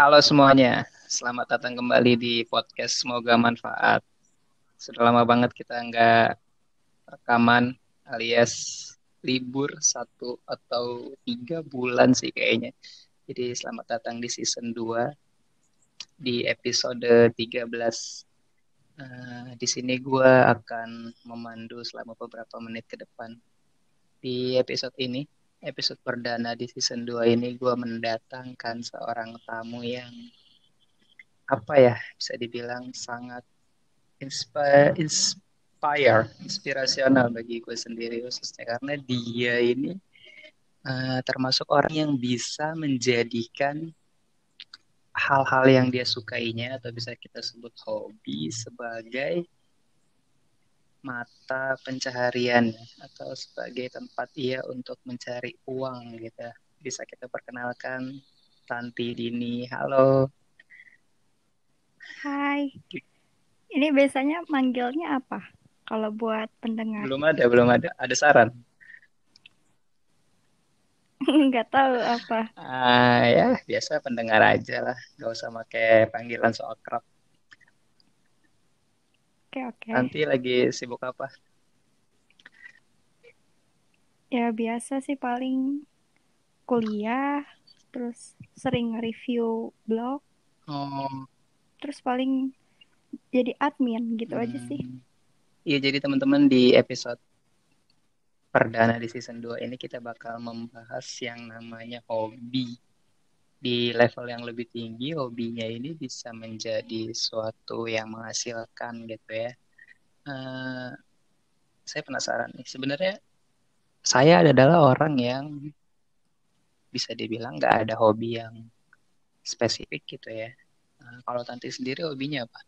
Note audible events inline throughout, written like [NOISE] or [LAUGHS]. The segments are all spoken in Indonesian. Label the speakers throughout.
Speaker 1: Halo semuanya, selamat datang kembali di podcast Semoga Manfaat. Sudah lama banget kita nggak rekaman alias libur satu atau tiga bulan sih kayaknya. Jadi selamat datang di season 2 di episode 13. Uh, di sini gue akan memandu selama beberapa menit ke depan. Di episode ini episode perdana di season 2 ini gue mendatangkan seorang tamu yang apa ya bisa dibilang sangat inspire, inspire inspirasional bagi gue sendiri khususnya. Karena dia ini uh, termasuk orang yang bisa menjadikan hal-hal yang dia sukainya atau bisa kita sebut hobi sebagai mata pencaharian atau sebagai tempat ia untuk mencari uang gitu. Bisa kita perkenalkan Tanti Dini. Halo.
Speaker 2: Hai. Ini biasanya manggilnya apa? Kalau buat pendengar.
Speaker 1: Belum ada, belum ada. Ada saran? [LAUGHS]
Speaker 2: Nggak tahu apa.
Speaker 1: Ah ya, biasa pendengar aja lah. Gak usah pakai panggilan soal kerap.
Speaker 2: Oke, oke.
Speaker 1: Nanti lagi sibuk apa?
Speaker 2: Ya biasa sih paling kuliah, terus sering review blog,
Speaker 1: Oh,
Speaker 2: terus paling jadi admin gitu aja sih.
Speaker 1: hmm. Iya, jadi teman-teman di episode perdana di season 2 ini kita bakal membahas yang namanya hobi. Di level yang lebih tinggi, hobinya ini bisa menjadi suatu yang menghasilkan gitu ya. Eh, saya penasaran nih, sebenarnya saya adalah orang yang bisa dibilang nggak ada hobi yang spesifik gitu ya. Nah, kalau Tanti sendiri hobinya apa?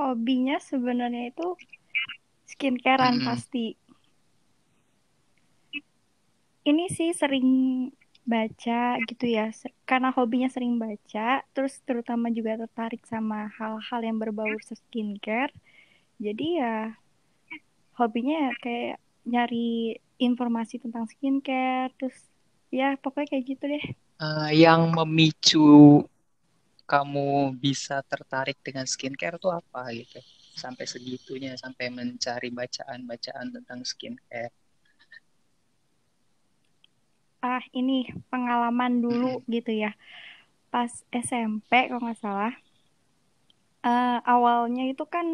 Speaker 2: Hobinya sebenarnya itu skincarean
Speaker 1: Mm-mm.
Speaker 2: pasti. Ini sih sering baca gitu ya, karena hobinya sering baca, terus terutama juga tertarik sama hal-hal yang berbau skincare. Jadi ya hobinya ya kayak nyari informasi tentang skincare, terus ya pokoknya kayak gitu deh.
Speaker 1: Eh, yang memicu kamu bisa tertarik dengan skincare tuh apa gitu? Sampai segitunya, sampai mencari bacaan-bacaan tentang skincare.
Speaker 2: Ah, ini pengalaman dulu gitu ya. Pas SMP kalau nggak salah, eh, awalnya itu kan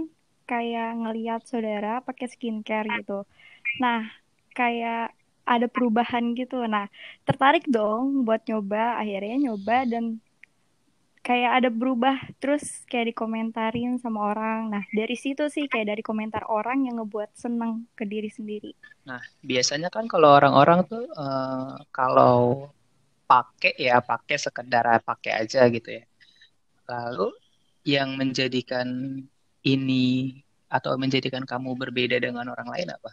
Speaker 2: kayak ngeliat saudara pakai skincare gitu. Nah, kayak ada perubahan gitu. Nah, tertarik dong buat nyoba. Akhirnya nyoba dan kayak ada berubah. Terus kayak dikomentarin sama orang. Nah, dari situ sih kayak dari komentar orang yang ngebuat seneng ke diri sendiri.
Speaker 1: Nah, biasanya kan kalau orang-orang tuh eh, kalau pakai ya pakai sekedar pakai aja gitu ya. Lalu yang menjadikan ini atau menjadikan kamu berbeda dengan orang lain apa?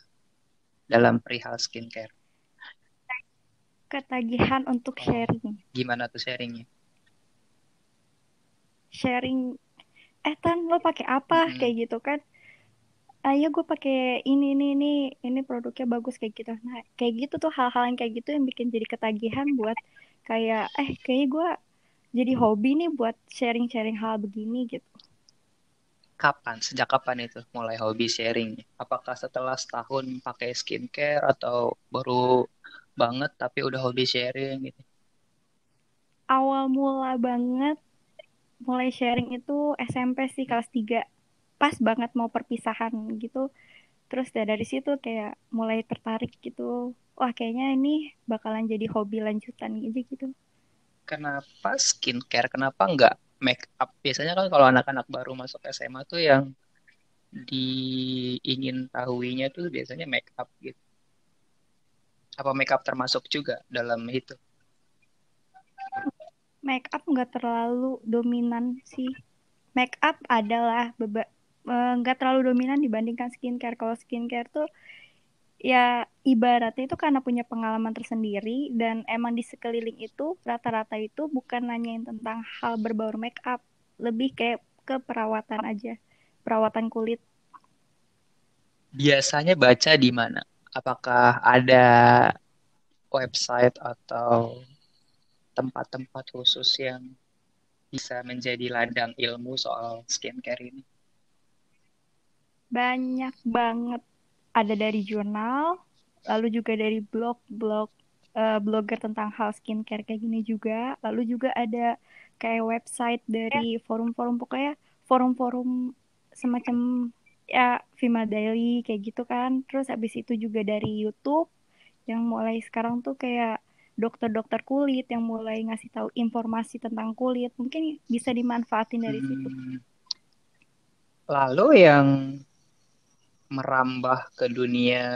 Speaker 1: Dalam perihal skincare.
Speaker 2: Ketagihan untuk sharing.
Speaker 1: gimana tuh sharingnya?
Speaker 2: Sharing, eh Tan, lo pakai apa?
Speaker 1: Mm-mm.
Speaker 2: Kayak gitu kan. Ayo gue pakai ini ini ini ini produknya bagus kayak gitu. Nah, kayak gitu tuh hal-hal yang kayak gitu yang bikin jadi ketagihan buat kayak eh kayaknya gue jadi hobi nih buat sharing-sharing hal begini gitu.
Speaker 1: Kapan? Sejak kapan itu mulai hobi sharing? Apakah setelah setahun pakai skincare atau baru banget tapi udah hobi sharing gitu?
Speaker 2: Awal mula banget mulai sharing itu SMP sih kelas 3. Pas banget mau perpisahan gitu. Terus ya dari situ kayak mulai tertarik gitu. Wah, kayaknya ini bakalan jadi hobi lanjutan aja gitu.
Speaker 1: Kenapa skincare? Kenapa nggak make up? Biasanya kan kalau anak-anak baru masuk SMA tuh yang diingin tahuinya tuh biasanya make up gitu. Apa make up termasuk juga dalam itu?
Speaker 2: Make up nggak terlalu dominan sih. Make up adalah beba eh, nggak terlalu dominan dibandingkan skincare. Kalau skincare tuh ya ibaratnya itu karena punya pengalaman tersendiri dan emang di sekeliling itu rata-rata itu bukan nanyain tentang hal berbau make up, lebih kayak ke perawatan aja, perawatan kulit.
Speaker 1: Biasanya baca di mana? Apakah ada website atau tempat-tempat khusus yang bisa menjadi ladang ilmu soal skincare ini?
Speaker 2: Banyak banget. Ada dari jurnal, lalu juga dari blog-blog uh, blogger tentang hal skincare kayak gini juga. Lalu juga ada kayak website dari forum-forum pokoknya forum-forum semacam ya Vima Daily kayak gitu kan. Terus habis itu juga dari YouTube yang mulai sekarang tuh kayak dokter-dokter kulit yang mulai ngasih tahu informasi tentang kulit. Mungkin bisa dimanfaatin dari hmm. situ.
Speaker 1: Lalu yang merambah ke dunia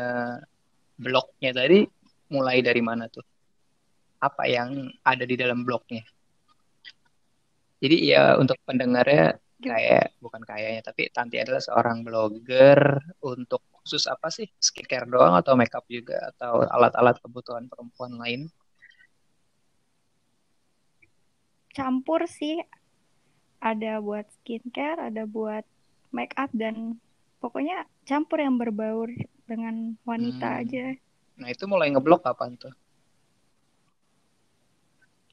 Speaker 1: blognya tadi mulai dari mana tuh? Apa yang ada di dalam blognya? Jadi ya untuk pendengarnya kayak bukan kayaknya tapi Tanti adalah seorang blogger untuk khusus apa sih skincare doang atau makeup juga atau alat-alat kebutuhan perempuan lain?
Speaker 2: Campur sih ada buat skincare, ada buat make up dan pokoknya campur yang berbaur dengan wanita hmm. aja.
Speaker 1: Nah itu mulai ngeblok kapan tuh?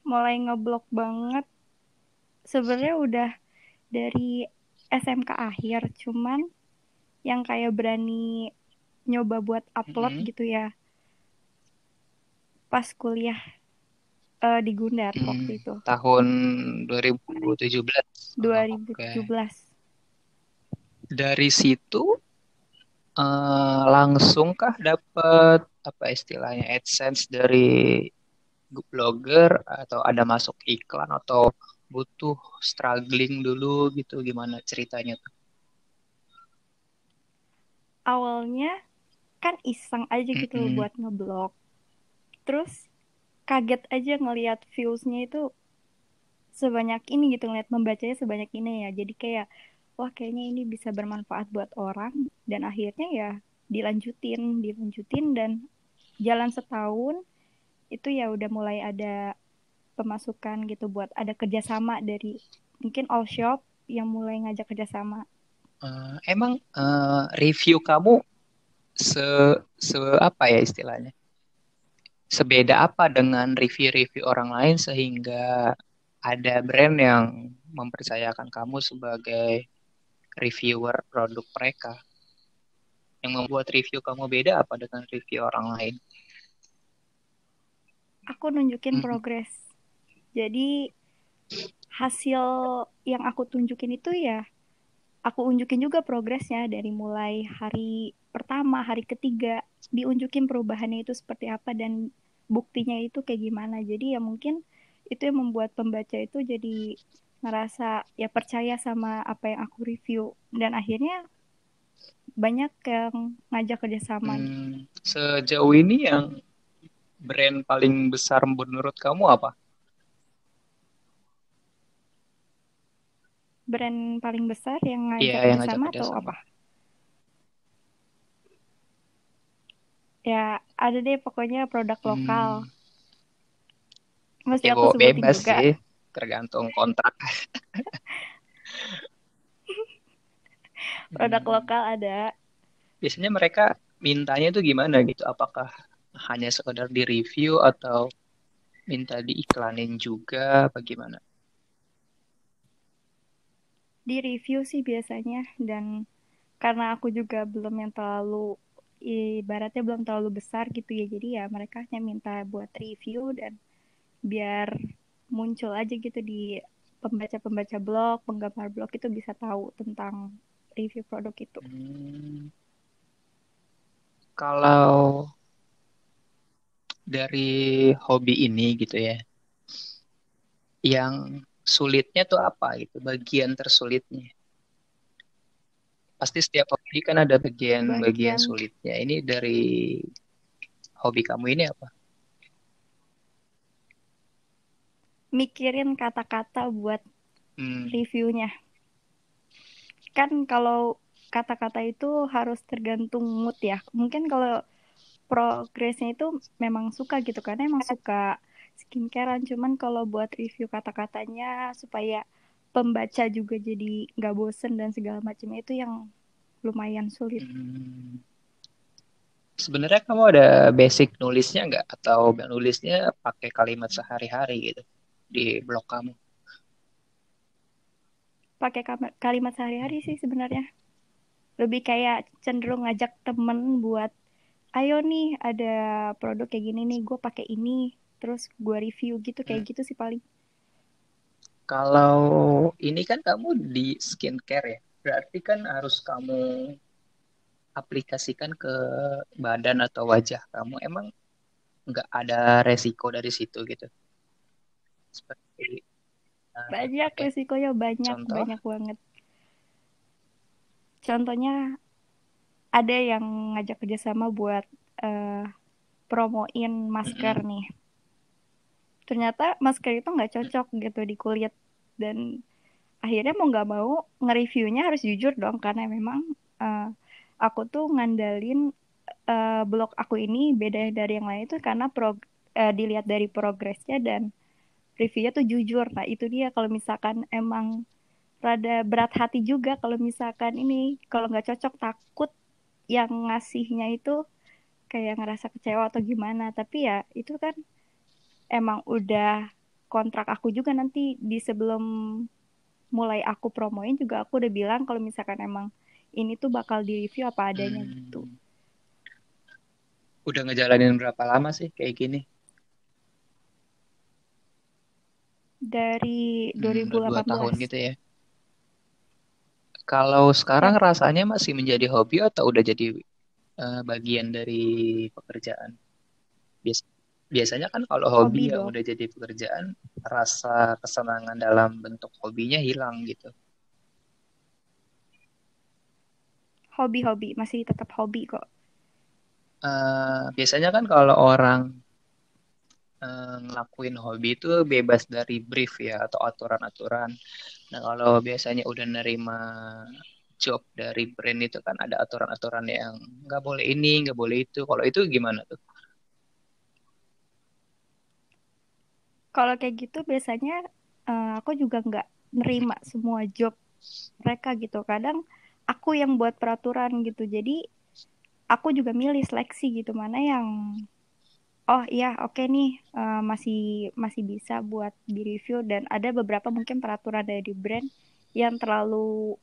Speaker 2: Mulai ngeblok banget. Sebenarnya udah dari SMK akhir, cuman yang kayak berani nyoba buat upload mm -hmm. gitu ya. Pas kuliah uh, di Gundar hmm, waktu itu.
Speaker 1: Tahun 2017.
Speaker 2: 2017. Okay.
Speaker 1: Dari situ uh, langsungkah dapat apa istilahnya AdSense dari blogger atau ada masuk iklan atau butuh struggling dulu gitu gimana ceritanya tuh?
Speaker 2: Awalnya kan iseng aja gitu mm -hmm. buat ngeblog. Terus kaget aja ngelihat viewsnya itu sebanyak ini gitu ngeliat membacanya sebanyak ini ya. Jadi kayak wah kayaknya ini bisa bermanfaat buat orang. Dan akhirnya ya dilanjutin dilanjutin dan jalan setahun itu ya udah mulai ada pemasukan gitu buat ada kerjasama dari mungkin all shop yang mulai ngajak kerjasama.
Speaker 1: Uh, emang uh, review kamu se se apa ya istilahnya sebeda apa dengan review-review orang lain sehingga ada brand yang mempercayakan kamu sebagai reviewer produk mereka. Yang membuat review kamu beda apa dengan review orang lain?
Speaker 2: Aku nunjukin hmm. progres. Jadi hasil yang aku tunjukin itu ya aku unjukin juga progresnya dari mulai hari pertama, hari ketiga diunjukin perubahannya itu seperti apa dan buktinya itu kayak gimana. Jadi ya mungkin itu yang membuat pembaca itu jadi ngerasa ya percaya sama apa yang aku review dan akhirnya banyak yang ngajak kerjasama. Hmm,
Speaker 1: sejauh ini yang brand paling besar menurut kamu apa?
Speaker 2: Brand paling besar yang ngajak yang kerjasama ngajak atau apa? Ya ada deh pokoknya produk lokal. Hmm.
Speaker 1: Mesti aku sebutin bebas juga. sih tergantung kontrak. [LAUGHS]
Speaker 2: Produk hmm. lokal ada.
Speaker 1: Biasanya mereka mintanya itu gimana gitu? Apakah hanya sekedar di review atau minta diiklanin juga bagaimana?
Speaker 2: Di review sih biasanya dan karena aku juga belum yang terlalu ibaratnya belum terlalu besar gitu ya jadi ya mereka hanya minta buat review dan biar muncul aja gitu di pembaca-pembaca blog, penggemar blog itu bisa tahu tentang review produk itu. Hmm.
Speaker 1: Kalau dari hobi ini gitu ya, yang sulitnya tuh apa gitu, bagian tersulitnya? Pasti setiap hobi kan ada bagian-bagian sulitnya. Ini dari hobi kamu ini apa?
Speaker 2: mikirin kata-kata buat hmm. reviewnya. Kan kalau kata-kata itu harus tergantung mood ya. Mungkin kalau progresnya itu memang suka gitu kan, emang suka skincarean. Cuman kalau buat review kata-katanya supaya pembaca juga jadi nggak bosen dan segala macam itu yang lumayan sulit. Hmm.
Speaker 1: Sebenarnya kamu ada basic nulisnya nggak? Atau nulisnya pakai kalimat sehari-hari gitu di blog kamu?
Speaker 2: Pakai kalimat sehari-hari sih sebenarnya. Lebih kayak cenderung ngajak temen buat, ayo nih ada produk kayak gini nih, gue pakai ini, terus gue review gitu kayak hmm. gitu sih paling.
Speaker 1: Kalau ini kan kamu di skincare ya, berarti kan harus kamu aplikasikan ke badan atau wajah kamu emang nggak ada resiko dari situ gitu
Speaker 2: seperti uh, banyak okay. resikonya banyak Contoh? banyak banget contohnya ada yang ngajak kerjasama buat uh, promoin masker mm -hmm. nih ternyata masker itu nggak cocok gitu di kulit dan akhirnya mau nggak mau nge-reviewnya harus jujur dong karena memang uh, aku tuh ngandalin uh, blog aku ini beda dari yang lain itu karena prog uh, dilihat dari progresnya dan reviewnya tuh jujur. Nah itu dia kalau misalkan emang rada berat hati juga kalau misalkan ini kalau nggak cocok takut yang ngasihnya itu kayak ngerasa kecewa atau gimana. Tapi ya itu kan emang udah kontrak aku juga nanti di sebelum mulai aku promoin juga aku udah bilang kalau misalkan emang ini tuh bakal di review apa adanya hmm. gitu.
Speaker 1: Udah ngejalanin berapa lama sih kayak gini?
Speaker 2: Dari 2018. Hmm,
Speaker 1: tahun gitu ya. Kalau sekarang ya. rasanya masih menjadi hobi atau udah jadi uh, bagian dari pekerjaan? Bias biasanya kan kalau hobi, hobi yang udah jadi pekerjaan, rasa kesenangan dalam bentuk hobinya hilang gitu.
Speaker 2: hobi-hobi masih tetap hobi kok.
Speaker 1: Uh, biasanya kan kalau orang uh, ngelakuin hobi itu bebas dari brief ya atau aturan-aturan. Nah kalau biasanya udah nerima job dari brand itu kan ada aturan-aturan yang nggak boleh ini nggak boleh itu. Kalau itu gimana tuh
Speaker 2: kalau kayak gitu biasanya uh, aku juga nggak nerima semua job mereka gitu. Kadang aku yang buat peraturan gitu. Jadi aku juga milih seleksi gitu. Mana yang oh iya oke okay nih uh, masih masih bisa buat di review dan ada beberapa mungkin peraturan dari brand yang terlalu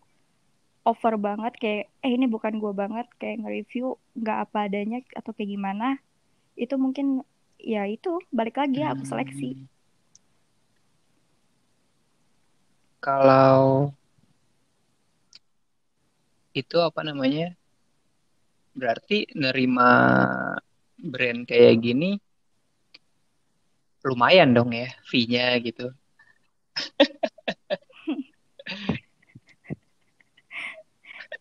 Speaker 2: over banget. Kayak eh ini bukan gue banget. Kayak nge-review nggak apa adanya atau kayak gimana. Itu mungkin ya itu balik lagi ya aku seleksi hmm.
Speaker 1: Kalau itu apa namanya? Berarti nerima brand kayak gini lumayan dong ya fee-nya gitu.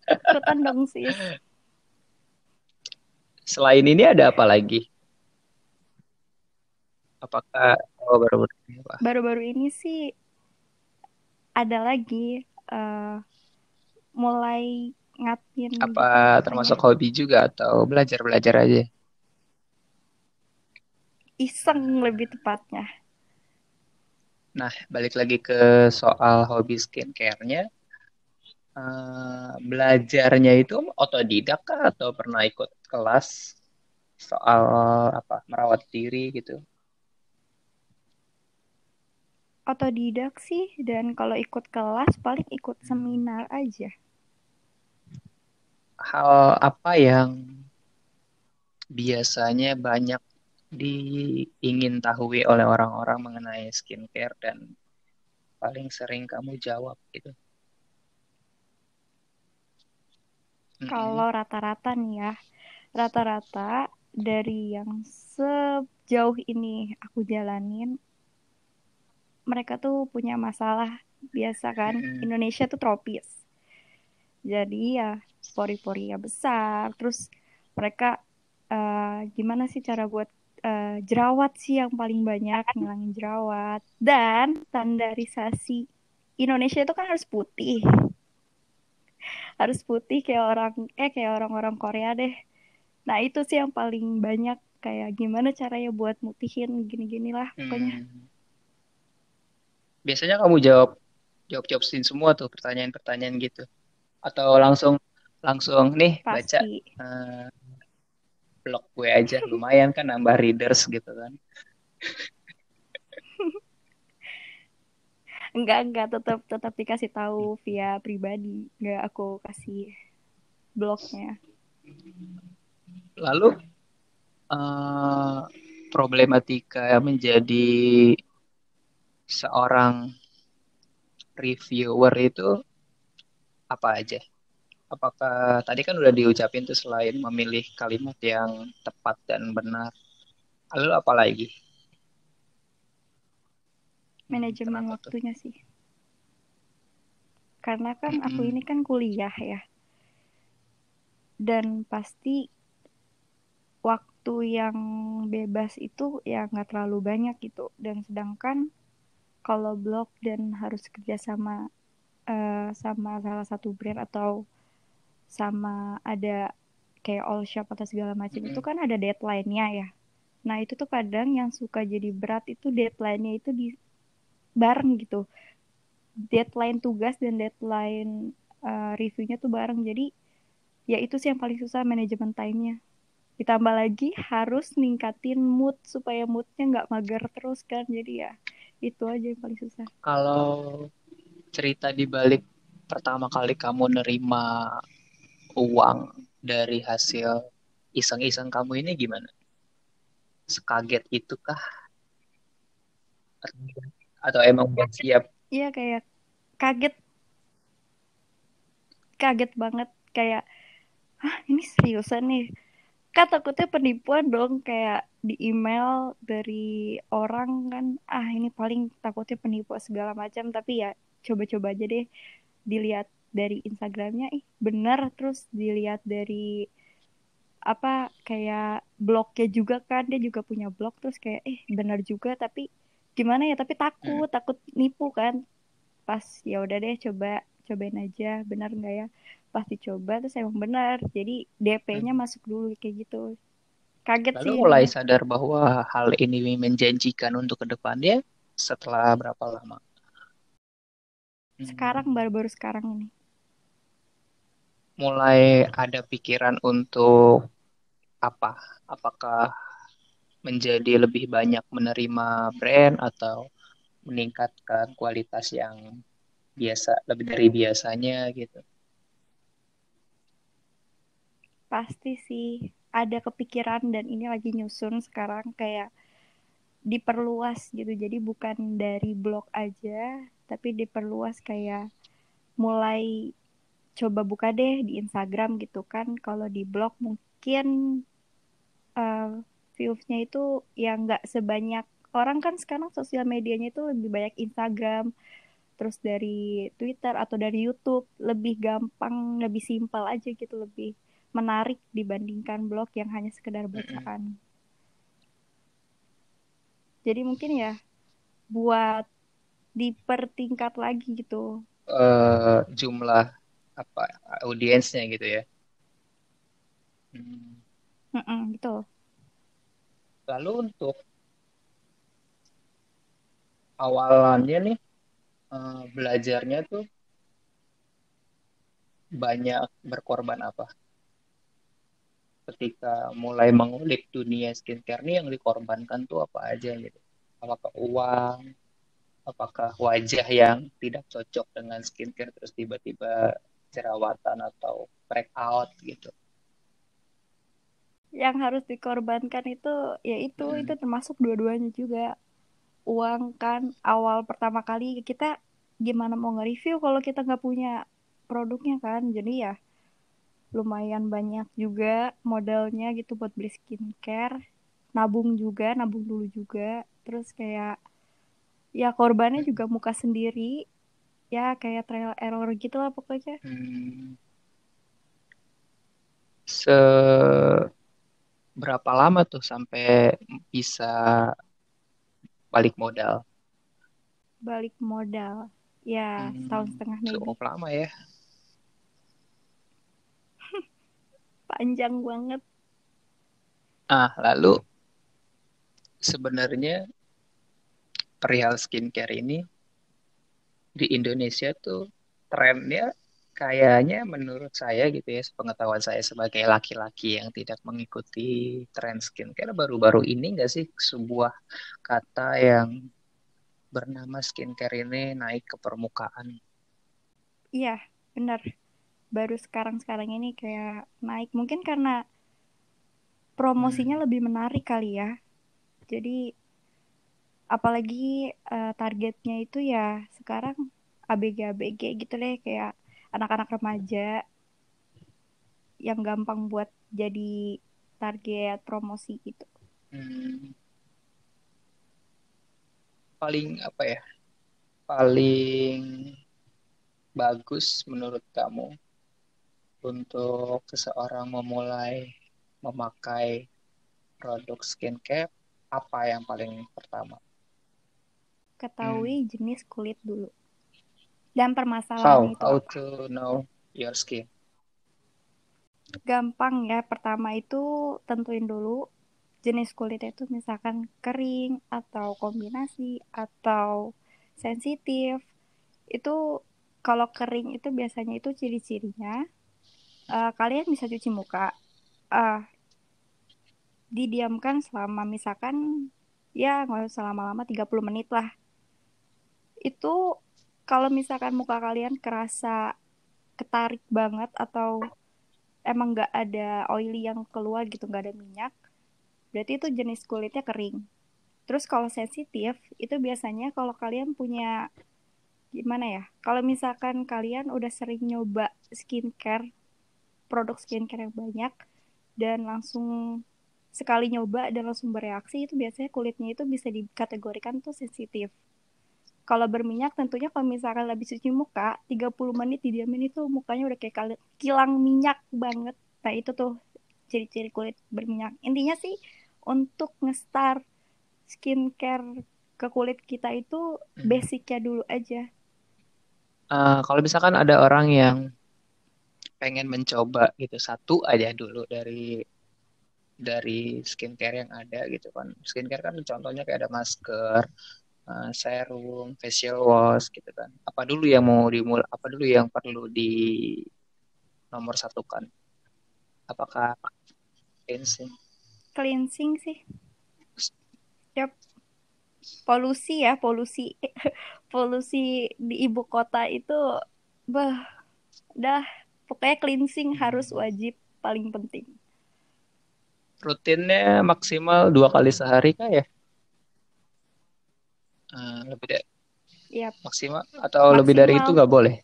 Speaker 2: Ikutan dong sih.
Speaker 1: Selain ini ada apa lagi? Apakah oh, baru-baru
Speaker 2: ini Baru-baru ini sih ada lagi uh, mulai ngatin
Speaker 1: apa gitu. termasuk hobi juga atau belajar belajar aja?
Speaker 2: Iseng lebih tepatnya.
Speaker 1: Nah balik lagi ke soal hobi skincare-nya. Uh, belajarnya itu otodidak kah? Atau pernah ikut kelas soal apa merawat diri gitu
Speaker 2: otodidak sih dan kalau ikut kelas paling ikut seminar aja
Speaker 1: hal apa yang biasanya banyak diingin tahu oleh orang-orang mengenai skincare dan paling sering kamu jawab gitu?
Speaker 2: Kalau rata-rata nih ya, rata-rata dari yang sejauh ini aku jalanin, mereka tuh punya masalah biasa kan. Indonesia tuh tropis. Jadi ya pori-porinya besar terus mereka uh, gimana sih cara buat uh, jerawat sih yang paling banyak ngilangin jerawat dan standarisasi Indonesia itu kan harus putih harus putih kayak orang eh kayak orang-orang Korea deh nah itu sih yang paling banyak kayak gimana caranya buat mutihin gini-gini lah pokoknya hmm.
Speaker 1: Biasanya kamu jawab jawab jawab semua tuh pertanyaan-pertanyaan gitu. Atau langsung langsung nih Pasti. baca uh, blog gue aja lumayan kan nambah readers gitu kan. [LAUGHS]
Speaker 2: Enggak enggak tetap tetap dikasih tahu via pribadi enggak aku kasih blognya
Speaker 1: lalu uh, problematika menjadi seorang reviewer itu apa aja? Apakah tadi kan udah diucapin tuh selain memilih kalimat yang tepat dan benar, lalu apa lagi?
Speaker 2: Manajemen Kenapa waktunya tuh? sih. Karena kan aku ini kan kuliah ya. Dan pasti waktu yang bebas itu ya nggak terlalu banyak gitu. Dan sedangkan kalau blog dan harus kerja sama uh, sama salah satu brand atau sama ada kayak all shop atau segala macam mm -hmm. itu kan ada deadline-nya ya. Nah, itu tuh kadang yang suka jadi berat itu deadline-nya itu di bareng gitu. Deadline tugas dan deadline uh, reviewnya tuh bareng. Jadi ya itu sih yang paling susah manajemen time-nya. Ditambah lagi harus ningkatin mood supaya moodnya nggak mager terus kan. Jadi ya itu aja yang paling susah.
Speaker 1: Kalau cerita di balik pertama kali kamu nerima uang dari hasil iseng-iseng kamu ini gimana? Sekaget itu kah atau emang udah siap?
Speaker 2: Iya kayak kaget. Kaget banget. Kayak ah ini seriusan nih? Kan takutnya penipuan dong kayak di email dari orang kan ah ini paling takutnya penipu segala macam. Tapi ya coba-coba aja deh dilihat dari Instagramnya. Ih bener terus dilihat dari apa kayak blognya juga kan dia juga punya blog terus kayak eh bener juga tapi gimana ya tapi takut hmm. takut nipu kan. Pas ya udah deh coba cobain aja benar nggak ya? Pas dicoba terus emang benar jadi DP-nya hmm. masuk dulu kayak gitu kaget
Speaker 1: Lalu sih mulai sadar bahwa hal ini menjanjikan untuk ke depannya setelah berapa lama?
Speaker 2: Hmm. sekarang baru-baru sekarang ini.
Speaker 1: Mulai ada pikiran untuk apa? Apakah menjadi lebih banyak menerima brand atau meningkatkan kualitas yang biasa lebih dari biasanya gitu?
Speaker 2: Pasti sih ada kepikiran dan ini lagi nyusun sekarang kayak diperluas gitu. Jadi bukan dari blog aja tapi diperluas kayak mulai coba buka deh di Instagram gitu kan. Kalau di blog mungkin uh, viewsnya itu ya nggak sebanyak. Orang kan sekarang sosial medianya itu lebih banyak Instagram terus dari Twitter atau dari YouTube. Lebih gampang lebih simpel aja gitu lebih menarik dibandingkan blog yang hanya sekedar bacaan. Jadi mungkin ya buat dipertingkat lagi gitu.
Speaker 1: Uh, jumlah apa audiensnya gitu ya.
Speaker 2: Hmm. Mm -mm, gitu.
Speaker 1: Lalu untuk awalannya nih uh, belajarnya tuh banyak berkorban apa? Ketika mulai mengulik dunia skincare ini yang dikorbankan tuh apa aja gitu? Apakah uang? Apakah wajah yang tidak cocok dengan skincare terus tiba-tiba jerawatan atau breakout gitu?
Speaker 2: Yang harus dikorbankan itu ya itu hmm. itu termasuk dua-duanya juga. Uang kan awal pertama kali kita gimana mau nge-review kalau kita nggak punya produknya kan? Jadi ya lumayan banyak juga modalnya gitu buat beli skincare. Nabung juga nabung dulu juga. Terus kayak ya korbannya juga muka sendiri. Ya kayak trial error gitu lah pokoknya. Hmm.
Speaker 1: se berapa lama tuh sampai bisa balik modal?
Speaker 2: Balik modal. Ya hmm, setahun setengah maybe.
Speaker 1: cukup lama ya
Speaker 2: panjang banget.
Speaker 1: Ah, lalu sebenarnya perihal skincare ini di Indonesia tuh trennya kayaknya menurut saya gitu ya, pengetahuan saya sebagai laki-laki yang tidak mengikuti tren skincare baru-baru ini nggak sih sebuah kata yang bernama skincare ini naik ke permukaan?
Speaker 2: Iya, benar. Baru sekarang-sekarang ini kayak naik. Mungkin karena promosinya
Speaker 1: Hmm.
Speaker 2: lebih menarik kali ya. Jadi apalagi uh, targetnya itu ya sekarang ABG-ABG gitu deh kayak anak-anak remaja yang gampang buat jadi target promosi gitu.
Speaker 1: Hmm. Paling apa ya? Paling bagus menurut kamu untuk seseorang memulai memakai produk skincare apa yang paling pertama?
Speaker 2: Ketahui
Speaker 1: Hmm.
Speaker 2: jenis kulit dulu. Dan
Speaker 1: How?
Speaker 2: permasalahannya itu
Speaker 1: How
Speaker 2: apa?
Speaker 1: to know your skin?
Speaker 2: Gampang ya. Pertama itu tentuin dulu jenis kulitnya itu misalkan kering atau kombinasi atau sensitif. Itu kalau kering itu biasanya itu ciri-cirinya uh, kalian bisa cuci muka. Uh, didiamkan selama misalkan ya nggak usah lama-lama 30 menit lah. Itu kalau misalkan muka kalian kerasa ketarik banget atau emang nggak ada oily yang keluar gitu nggak ada minyak berarti itu jenis kulitnya kering terus kalau sensitif itu biasanya kalau kalian punya gimana ya kalau misalkan kalian udah sering nyoba skincare produk skincare yang banyak dan langsung sekali nyoba dan langsung bereaksi itu biasanya kulitnya itu bisa dikategorikan tuh sensitif. Kalau berminyak tentunya kalau misalkan habis cuci muka 30 menit didiamin itu mukanya udah kayak kilang minyak banget. Nah itu tuh ciri-ciri kulit berminyak. Intinya sih untuk ngestar skincare ke kulit kita itu
Speaker 1: Hmm.
Speaker 2: basicnya dulu aja.
Speaker 1: Uh, kalau misalkan ada orang yang pengen mencoba gitu. Satu aja dulu dari dari skincare yang ada gitu kan. Skincare kan contohnya kayak ada masker uh, serum facial wash gitu kan. Apa dulu yang mau dimulai apa dulu yang perlu di nomor satukan? Apakah cleansing?
Speaker 2: Cleansing sih. Yep polusi ya polusi. [LAUGHS] Polusi di ibu kota itu bah dah pokoknya cleansing harus wajib paling penting.
Speaker 1: Rutinnya maksimal dua kali sehari kah ya? Uh, lebih dari
Speaker 2: Yap.
Speaker 1: maksimal atau maksimal. lebih dari itu nggak boleh?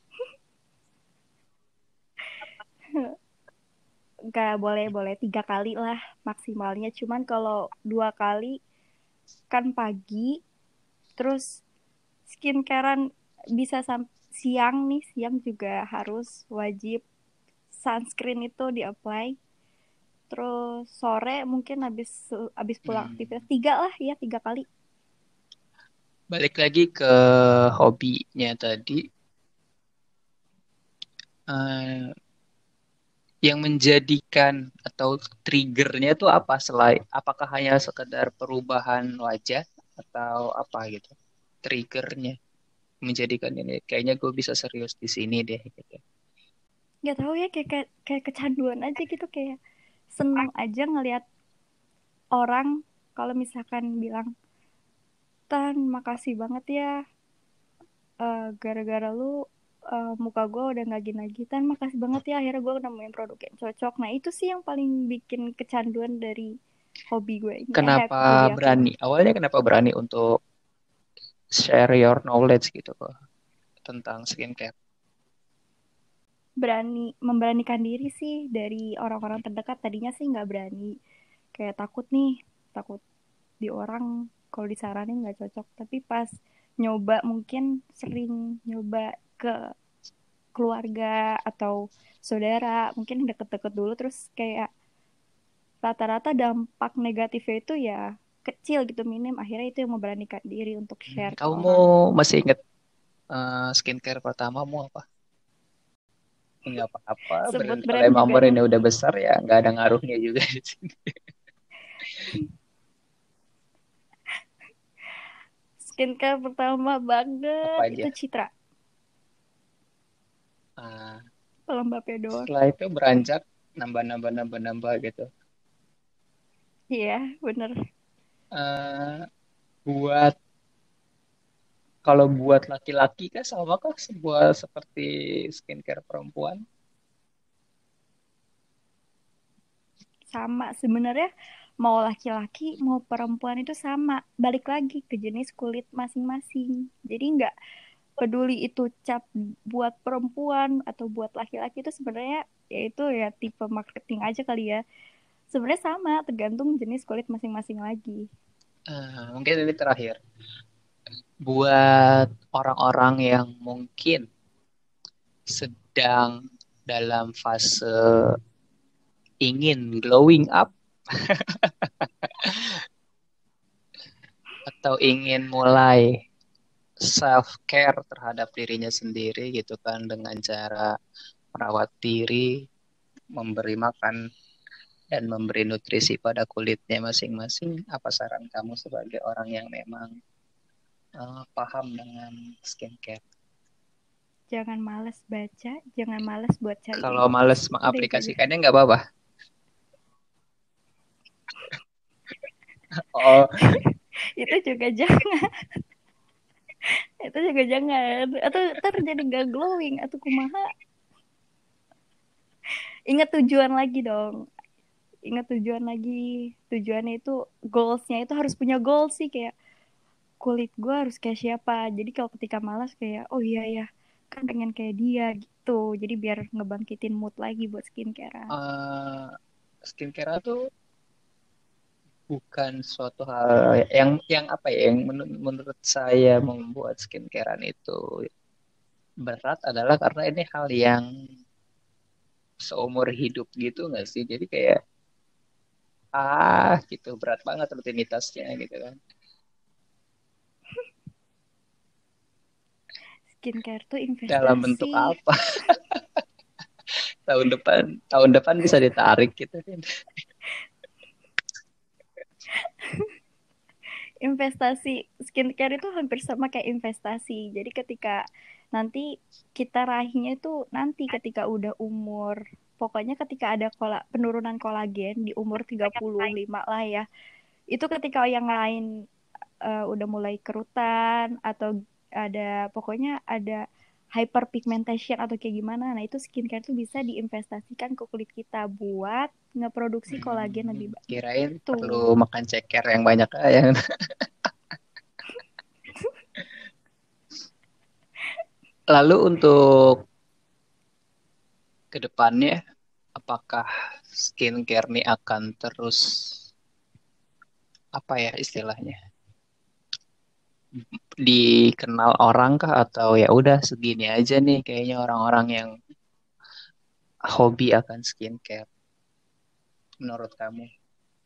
Speaker 1: [LAUGHS]
Speaker 2: Nggak boleh boleh. Tiga kali lah maksimalnya. Cuman kalau dua kali kan pagi terus skincarean bisa sampai siang nih siang juga harus wajib sunscreen itu di apply terus sore mungkin habis habis pulang hmm. aktivitas. Tiga lah ya tiga kali.
Speaker 1: Balik lagi ke hobinya tadi. Uh, yang menjadikan atau triggernya itu apa? Selain apakah hanya sekedar perubahan wajah atau apa gitu? Triggernya menjadikan ini. Kayaknya gue bisa serius di sini deh gitu
Speaker 2: nggak tahu ya kayak, kayak kayak kecanduan aja gitu kayak senang aja ngelihat orang kalau misalkan bilang tan makasih banget ya uh, gara-gara lu uh, muka gue udah nggak gini lagi tan makasih banget ya akhirnya gue nemuin produk yang cocok. Nah itu sih yang paling bikin kecanduan dari hobi gue ini.
Speaker 1: Kenapa berani? Aku. awalnya kenapa berani untuk share your knowledge gitu kok tentang skincare
Speaker 2: berani memberanikan diri sih dari orang-orang terdekat. Tadinya sih nggak berani. Kayak takut nih takut di orang. Kalau disaranin nggak cocok. Tapi pas nyoba mungkin sering nyoba ke keluarga atau saudara mungkin deket-deket dulu terus kayak rata-rata dampak negatifnya itu ya kecil gitu minim. Akhirnya itu yang memberanikan diri untuk share
Speaker 1: kamu mau masih inget uh, skincare pertamamu apa nggak apa-apa kalau emang ini udah besar ya nggak ada ngaruhnya juga di sini.
Speaker 2: Skincare pertama banget itu Citra.
Speaker 1: Uh,
Speaker 2: pelembabnya doang
Speaker 1: setelah itu beranjak nambah nambah nambah nambah gitu.
Speaker 2: Iya bener.
Speaker 1: Eh, buat kalau buat laki-laki kan sama kah sebuah seperti skincare perempuan.
Speaker 2: Sama sebenarnya mau laki-laki mau perempuan itu sama. Balik lagi ke jenis kulit masing-masing. Jadi nggak peduli itu cap buat perempuan atau buat laki-laki itu sebenarnya ya itu ya tipe marketing aja kali ya. Sebenarnya sama tergantung jenis kulit masing-masing lagi.
Speaker 1: Eh, mungkin ini terakhir buat orang-orang yang mungkin sedang dalam fase ingin glowing up [LAUGHS] atau ingin mulai self care terhadap dirinya sendiri gitu kan dengan cara merawat diri, memberi makan dan memberi nutrisi pada kulitnya masing-masing. Apa saran kamu sebagai orang yang memang uh, paham dengan skincare?
Speaker 2: jangan males baca jangan males buat cari
Speaker 1: Kalau males mengaplikasikannya nggak apa-apa. [LAUGHS] Oh,
Speaker 2: itu juga jangan. [LAUGHS] Itu juga jangan. Atau ntar jadi gak glowing atau kumaha. Ingat tujuan lagi dong. Ingat tujuan lagi. Tujuannya itu goalsnya itu harus punya goal sih kayak kulit gue harus kayak siapa. Jadi kalau ketika malas kayak oh iya ya kan pengen kayak dia gitu. Jadi biar ngebangkitin mood lagi buat skincare
Speaker 1: eh, skincare tuh bukan suatu hal yang yang apa ya yang menur- menurut saya membuat skincarean itu berat adalah karena ini hal yang seumur hidup gitu nggak sih? Jadi kayak ah gitu berat banget rutinitasnya gitu kan
Speaker 2: skincare tuh investasi
Speaker 1: dalam bentuk apa [LAUGHS] tahun depan tahun depan bisa ditarik gitu kan [LAUGHS]
Speaker 2: investasi skincare itu hampir sama kayak investasi. Jadi ketika nanti kita raihnya itu nanti ketika udah umur pokoknya ketika ada kola, penurunan kolagen di umur 35 lah ya. Itu ketika yang lain eh, udah mulai kerutan atau ada pokoknya ada hyperpigmentation atau kayak gimana. Nah, itu skincare tuh bisa diinvestasikan ke kulit kita buat ngeproduksi kolagen lebih baik.
Speaker 1: kirain
Speaker 2: Tuh.
Speaker 1: perlu makan ceker yang banyak aja [LAUGHS] Lalu untuk ke depannya, apakah skincare ini akan terus apa ya istilahnya dikenal orang kah atau ya udah segini aja nih kayaknya orang-orang yang hobi akan skincare menurut kamu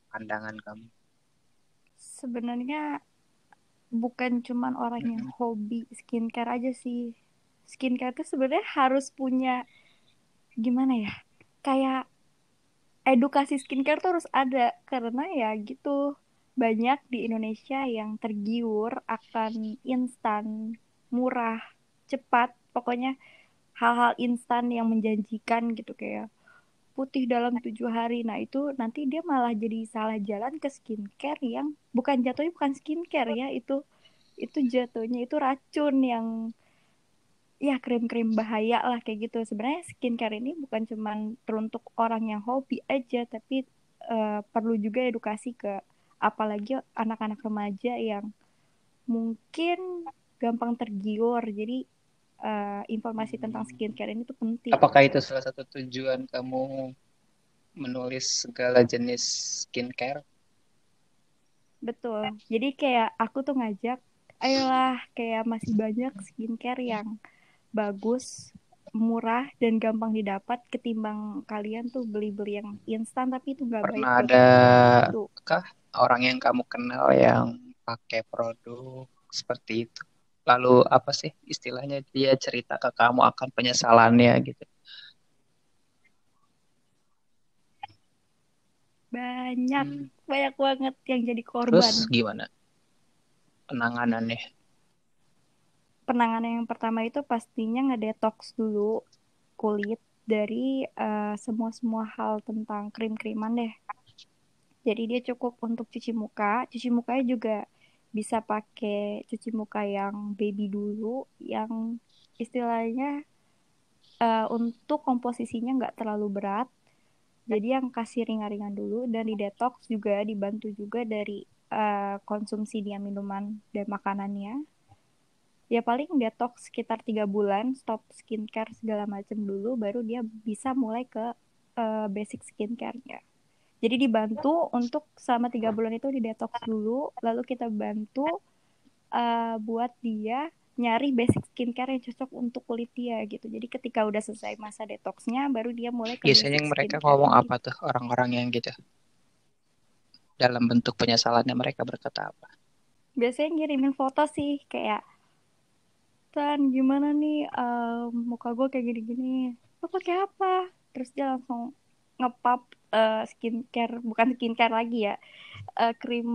Speaker 1: pandangan kamu
Speaker 2: Sebenarnya bukan cuman orang yang hobi skincare aja sih. Skincare tuh sebenarnya harus punya gimana ya? Kayak edukasi skincare tuh harus ada karena ya gitu banyak di Indonesia yang tergiur akan instan, murah, cepat, pokoknya hal-hal instan yang menjanjikan gitu kayak putih dalam tujuh hari. Nah itu nanti dia malah jadi salah jalan ke skincare yang bukan jatuhnya bukan skincare ya itu itu jatuhnya itu racun yang ya krim-krim bahaya lah kayak gitu. Sebenarnya skincare ini bukan cuman teruntuk orang yang hobi aja tapi eh, perlu juga edukasi ke apalagi anak-anak remaja yang mungkin gampang tergiur. Jadi eh, informasi tentang skincare ini tuh penting.
Speaker 1: apakah itu salah satu tujuan kamu menulis segala jenis skincare
Speaker 2: Betul. Jadi kayak aku tuh ngajak, ayolah kayak masih banyak skincare yang bagus, murah dan gampang didapat ketimbang kalian tuh beli-beli yang instan tapi itu nggak baik
Speaker 1: pernah ada kah orang yang kamu kenal yang pakai produk seperti itu? Lalu apa sih istilahnya? Dia cerita ke kamu akan penyesalannya gitu.
Speaker 2: Banyak,
Speaker 1: Hmm,
Speaker 2: banyak banget yang jadi korban.
Speaker 1: terus gimana penanganannya
Speaker 2: Penanganan yang pertama itu pastinya ngedetox dulu kulit dari uh, semua-semua hal tentang krim-kriman deh. Jadi dia cukup untuk cuci muka, cuci mukanya juga bisa pakai cuci muka yang baby dulu, yang istilahnya uh, untuk komposisinya nggak terlalu berat. Jadi yang kasih ringan-ringan dulu dan di detox juga dibantu juga dari uh, konsumsi dia minuman dan makanannya ya paling detox sekitar tiga bulan stop skincare segala macam dulu baru dia bisa mulai ke uh, basic skincare-nya. Jadi dibantu untuk selama tiga bulan itu di detox dulu lalu kita bantu uh, buat dia nyari basic skincare yang cocok untuk kulit dia gitu. Jadi ketika udah selesai masa detoxnya baru dia mulai ke
Speaker 1: biasanya mereka ngomong apa tuh orang-orang yang gitu? Dalam bentuk penyesalannya mereka berkata apa?
Speaker 2: Biasanya ngirimin foto sih kayak Tan gimana nih? Uh, muka gue kayak gini-gini. Lo pakai apa? Terus dia langsung ngepap uh, skincare bukan skincare lagi ya. Uh, krim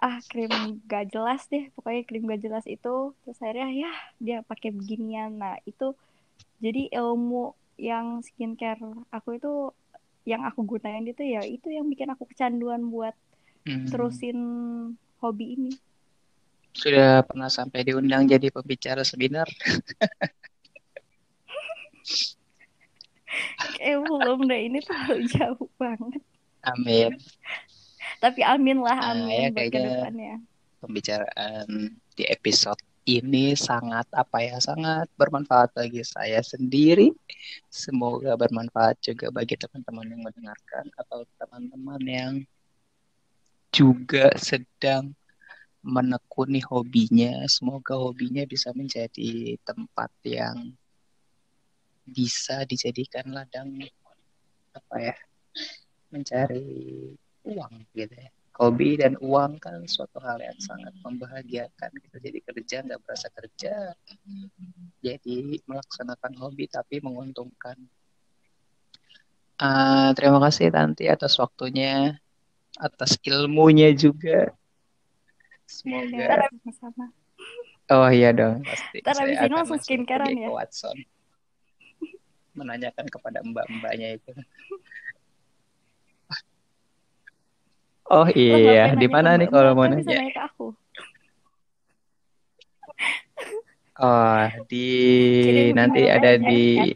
Speaker 2: ah krim gak jelas deh. Pokoknya krim gak jelas itu. Terus akhirnya ya dia pakai beginian. Nah itu jadi ilmu yang skincare aku itu yang aku gunain itu ya itu yang bikin aku kecanduan buat hmm. terusin hobi ini
Speaker 1: sudah pernah sampai diundang jadi pembicara seminar? [LAUGHS]
Speaker 2: eh belum deh, ini terlalu jauh banget.
Speaker 1: Amin.
Speaker 2: Tapi amin lah,
Speaker 1: nah,
Speaker 2: amin
Speaker 1: ya, buat ke depannya. Pembicaraan di episode ini sangat apa ya sangat bermanfaat bagi saya sendiri. Semoga bermanfaat juga bagi teman-teman yang mendengarkan atau teman-teman yang juga sedang menekuni hobinya. Semoga hobinya bisa menjadi tempat yang bisa dijadikan ladang apa ya mencari uang gitu ya. Hobi dan uang kan suatu hal yang sangat membahagiakan gitu. Jadi kerja nggak berasa kerja, jadi melaksanakan hobi tapi menguntungkan. Uh, terima kasih Tanti atas waktunya, atas ilmunya juga. Semoga. Sama Oh iya dong pasti.
Speaker 2: Ntar abis ini langsung skincarean ya.
Speaker 1: Watson. Menanyakan kepada mbak-mbaknya itu. Oh iya, di mana nih kalau mau nanya?
Speaker 2: Aku.
Speaker 1: Oh, di nanti ada di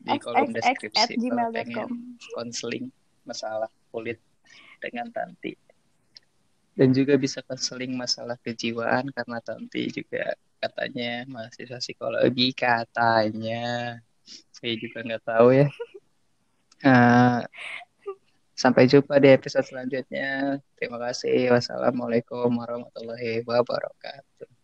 Speaker 1: di kolom deskripsi kalau pengen konseling masalah kulit dengan Tanti dan juga bisa konseling masalah kejiwaan karena Tanti juga katanya mahasiswa psikologi katanya. Saya juga nggak tahu ya. Uh, sampai jumpa di episode selanjutnya. Terima kasih. Wassalamualaikum warahmatullahi wabarakatuh